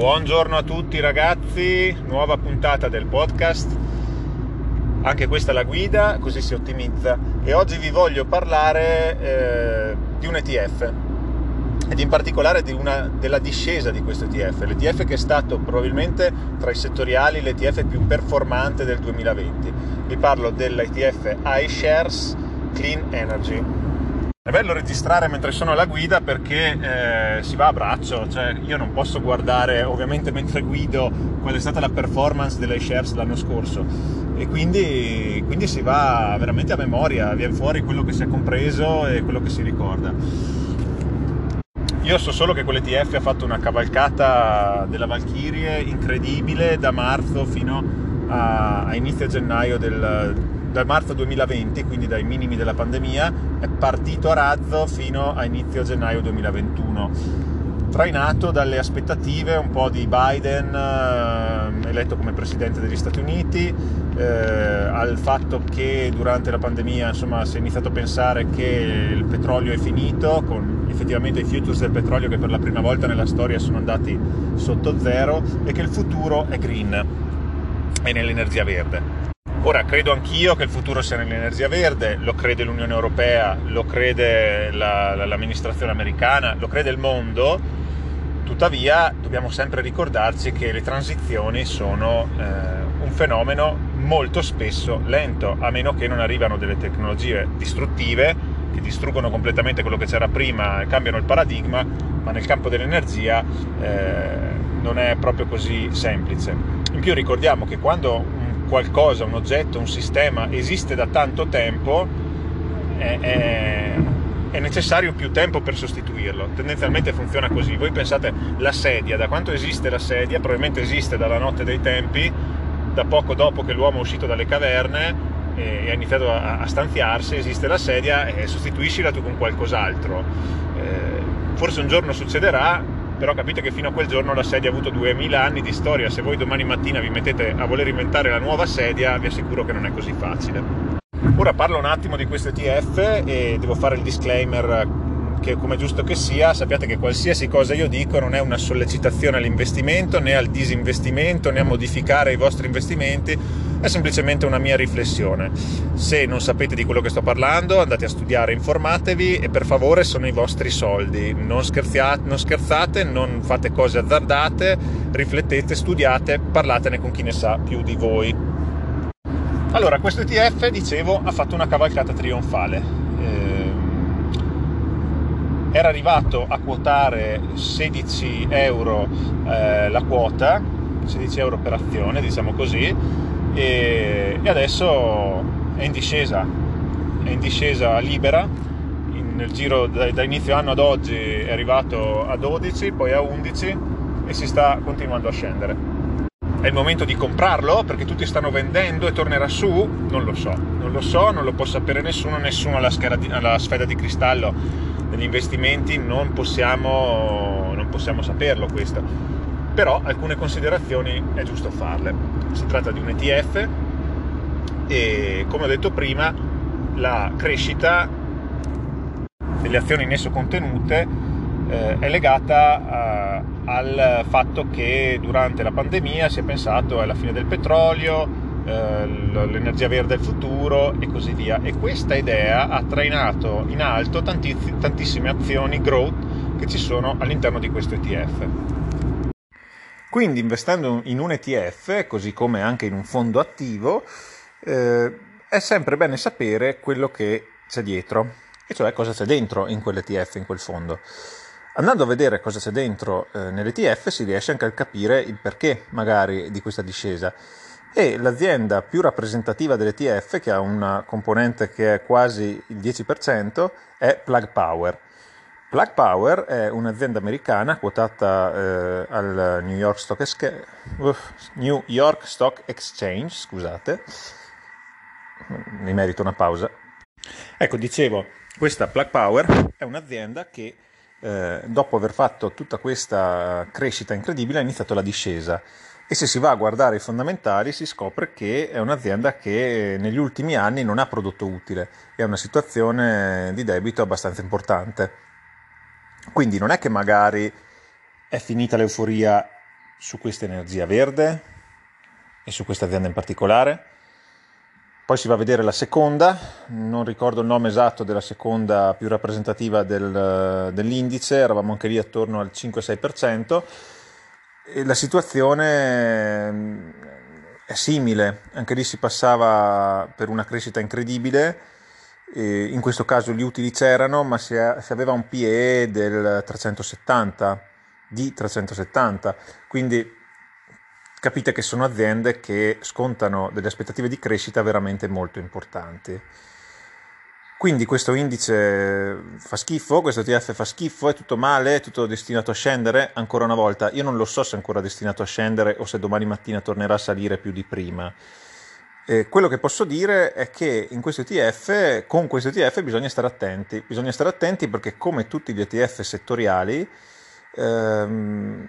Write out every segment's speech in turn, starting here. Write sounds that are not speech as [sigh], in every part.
Buongiorno a tutti ragazzi, nuova puntata del podcast. Anche questa è la guida, così si ottimizza. E oggi vi voglio parlare eh, di un ETF ed in particolare di una, della discesa di questo ETF. L'ETF che è stato probabilmente tra i settoriali l'ETF più performante del 2020. Vi parlo dell'ETF iShares Clean Energy. È bello registrare mentre sono alla guida perché eh, si va a braccio, cioè io non posso guardare ovviamente mentre guido qual è stata la performance delle shares l'anno scorso e quindi, quindi si va veramente a memoria, viene fuori quello che si è compreso e quello che si ricorda. Io so solo che quell'ETF ha fatto una cavalcata della Valkyrie incredibile da marzo fino a, a inizio gennaio del, dal marzo 2020, quindi dai minimi della pandemia, è partito a razzo fino a inizio gennaio 2021 trainato dalle aspettative un po' di Biden eh, eletto come presidente degli Stati Uniti, eh, al fatto che durante la pandemia insomma, si è iniziato a pensare che il petrolio è finito, con effettivamente i futures del petrolio che per la prima volta nella storia sono andati sotto zero e che il futuro è green, è nell'energia verde. Ora, credo anch'io che il futuro sia nell'energia verde, lo crede l'Unione Europea, lo crede la, l'amministrazione americana, lo crede il mondo, tuttavia dobbiamo sempre ricordarci che le transizioni sono eh, un fenomeno molto spesso lento, a meno che non arrivano delle tecnologie distruttive che distruggono completamente quello che c'era prima cambiano il paradigma, ma nel campo dell'energia eh, non è proprio così semplice. In più ricordiamo che quando qualcosa, un oggetto, un sistema esiste da tanto tempo, è, è, è, necessario più tempo per sostituirlo. Tendenzialmente funziona così. Voi pensate la sedia, da quanto esiste la sedia? Probabilmente esiste dalla notte dei tempi, da poco dopo che l'uomo è uscito dalle caverne e ha iniziato a, a stanziarsi, esiste la sedia e sostituiscila tu con qualcos'altro. Eh, forse un giorno succederà però capite che fino a quel giorno la sedia ha avuto 2000 anni di storia, se voi domani mattina vi mettete a voler inventare la nuova sedia vi assicuro che non è così facile. Ora parlo un attimo di questo ETF e devo fare il disclaimer che come giusto che sia, sappiate che qualsiasi cosa io dico non è una sollecitazione all'investimento né al disinvestimento né a modificare i vostri investimenti, è semplicemente una mia riflessione. Se non sapete di quello che sto parlando, andate a studiare, informatevi e per favore sono i vostri soldi. Non scherzate, non, scherzate, non fate cose azzardate, riflettete, studiate, parlatene con chi ne sa più di voi. Allora, questo ETF, dicevo, ha fatto una cavalcata trionfale. Eh, era arrivato a quotare 16 euro eh, la quota, 16 euro per azione, diciamo così, e, e adesso è in discesa, è in discesa libera, in, nel giro da, da, inizio anno ad oggi è arrivato a 12, poi a 11 e si sta continuando a scendere. È il momento di comprarlo perché tutti stanno vendendo e tornerà su? Non lo so, non lo so, non lo può sapere nessuno, nessuno ha la, di, la sfera di cristallo degli investimenti, non possiamo, non possiamo saperlo questo però alcune considerazioni è giusto farle. Si tratta di un ETF e come ho detto prima la crescita delle azioni in esso contenute eh, è legata eh, al fatto che durante la pandemia si è pensato alla fine del petrolio, eh, l'energia verde del futuro e così via. E questa idea ha trainato in alto tantiss- tantissime azioni growth che ci sono all'interno di questo ETF. Quindi investendo in un ETF, così come anche in un fondo attivo, eh, è sempre bene sapere quello che c'è dietro, e cioè cosa c'è dentro in quell'ETF, in quel fondo. Andando a vedere cosa c'è dentro eh, nell'ETF si riesce anche a capire il perché magari di questa discesa. E l'azienda più rappresentativa dell'ETF, che ha una componente che è quasi il 10%, è Plug Power Plug Power è un'azienda americana quotata eh, al New York, Stock Esca- uh, New York Stock Exchange, scusate, mi merito una pausa. Ecco, dicevo, questa Plug Power è un'azienda che eh, dopo aver fatto tutta questa crescita incredibile ha iniziato la discesa e se si va a guardare i fondamentali si scopre che è un'azienda che negli ultimi anni non ha prodotto utile e ha una situazione di debito abbastanza importante. Quindi non è che magari è finita l'euforia su questa energia verde e su questa azienda in particolare. Poi si va a vedere la seconda, non ricordo il nome esatto della seconda più rappresentativa del, dell'indice, eravamo anche lì attorno al 5-6%. E la situazione mm, è simile, anche lì si passava per una crescita incredibile, in questo caso gli utili c'erano, ma si, aveva un PE del 370, di 370, quindi capite che sono aziende che scontano delle aspettative di crescita veramente molto importanti. Quindi questo indice fa schifo, questo ETF fa schifo, è tutto male, è tutto destinato a scendere. Ancora una volta, io non lo so se è ancora destinato a scendere o se domani mattina tornerà a salire più di prima. Eh, quello che posso dire è che in questo ETF, con questo ETF bisogna stare attenti. Bisogna stare attenti perché come tutti gli ETF settoriali, ehm,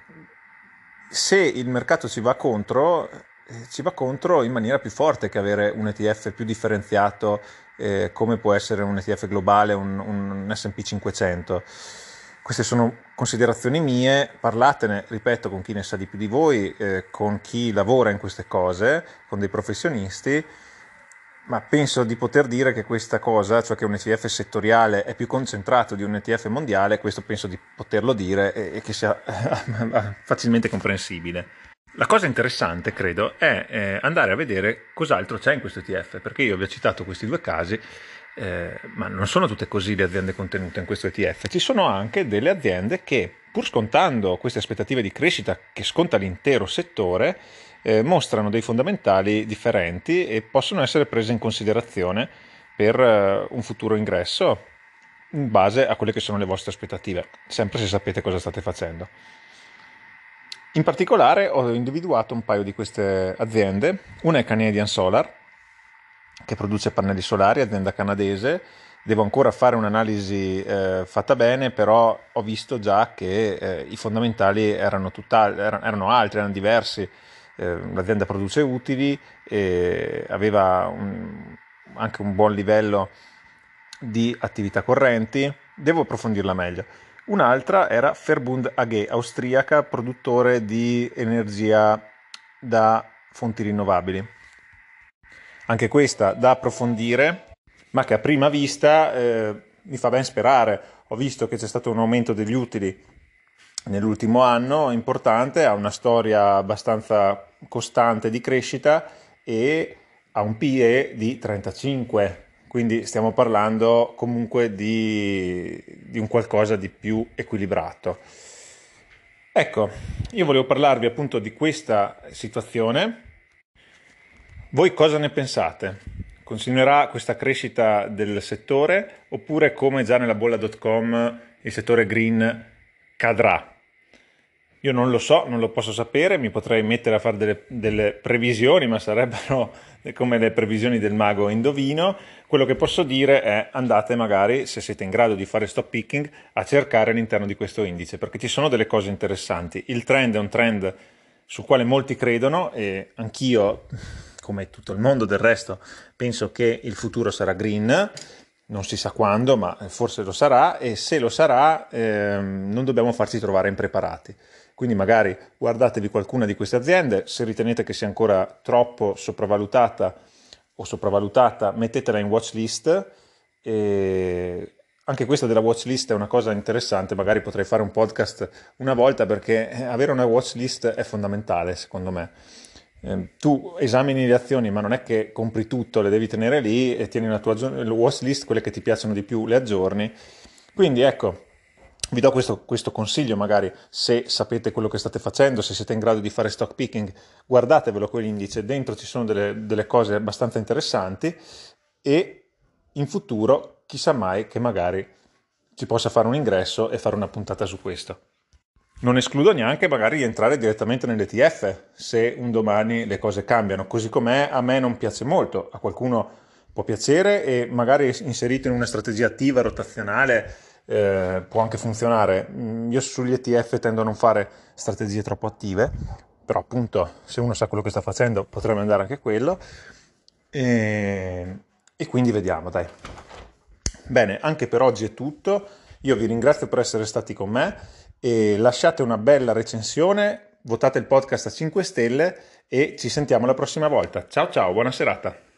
se il mercato ci va contro, eh, ci va contro in maniera più forte che avere un ETF più differenziato eh, come può essere un ETF globale, un, un SP 500. Queste sono considerazioni mie, parlatene, ripeto, con chi ne sa di più di voi, eh, con chi lavora in queste cose, con dei professionisti ma penso di poter dire che questa cosa, cioè che un ETF settoriale è più concentrato di un ETF mondiale, questo penso di poterlo dire e, e che sia [laughs] facilmente comprensibile. La cosa interessante, credo, è eh, andare a vedere cos'altro c'è in questo ETF, perché io vi ho citato questi due casi, eh, ma non sono tutte così le aziende contenute in questo ETF, ci sono anche delle aziende che, pur scontando queste aspettative di crescita che sconta l'intero settore, eh, mostrano dei fondamentali differenti e possono essere prese in considerazione per eh, un futuro ingresso in base a quelle che sono le vostre aspettative, sempre se sapete cosa state facendo. In particolare ho individuato un paio di queste aziende, una è Canadian Solar, che produce pannelli solari, azienda canadese, devo ancora fare un'analisi eh, fatta bene, però ho visto già che eh, i fondamentali erano, erano altri, erano diversi, eh, l'azienda produce utili e aveva un, anche un buon livello di attività correnti, devo approfondirla meglio. Un'altra era Verbund AG, austriaca, produttore di energia da fonti rinnovabili. Anche questa da approfondire, ma che a prima vista eh, mi fa ben sperare. Ho visto che c'è stato un aumento degli utili nell'ultimo anno importante, ha una storia abbastanza costante di crescita e ha un PE di 35, quindi stiamo parlando comunque di, di un qualcosa di più equilibrato. Ecco, io volevo parlarvi appunto di questa situazione. Voi cosa ne pensate? Continuerà questa crescita del settore oppure come già nella bolla.com il settore green cadrà? Io non lo so, non lo posso sapere, mi potrei mettere a fare delle, delle, previsioni, ma sarebbero [laughs] come le previsioni del mago indovino. Quello che posso dire è andate magari, se siete in grado di fare stop picking, a cercare all'interno di questo indice, perché ci sono delle cose interessanti. Il trend è un trend sul quale molti credono e anch'io, come tutto il mondo del resto, penso che il futuro sarà green non si sa quando, ma forse lo sarà e se lo sarà ehm, non dobbiamo farci trovare impreparati. Quindi magari guardatevi qualcuna di queste aziende, se ritenete che sia ancora troppo sopravvalutata o sopravvalutata, mettetela in watch list. E anche questa della watch list è una cosa interessante, magari potrei fare un podcast una volta perché avere una watch list è fondamentale secondo me. Eh, tu esamini le azioni, ma non è che compri tutto, le devi tenere lì e tieni una tua watch list, quelle che ti piacciono di più le aggiorni. Quindi ecco, vi do questo, questo, consiglio, magari se sapete quello che state facendo, se siete in grado di fare stock picking, guardatevelo quell'indice, dentro ci sono delle, delle cose abbastanza interessanti e in futuro chissà mai che magari ci possa fare un ingresso e fare una puntata su questo. Non escludo neanche magari di entrare direttamente nell'ETF se un domani le cose cambiano, così com'è a me non piace molto, a qualcuno può piacere e magari inserito in una strategia attiva, rotazionale, eh, può anche funzionare. Mm, io sugli ETF tendo a non fare strategie troppo attive, però appunto se uno sa quello che sta facendo potrebbe andare anche quello. E, e quindi vediamo, dai. Bene, anche per oggi è tutto. Io vi ringrazio per essere stati con me e lasciate una bella recensione votate il podcast a 5 stelle e ci sentiamo la prossima volta. Ciao ciao, buona serata.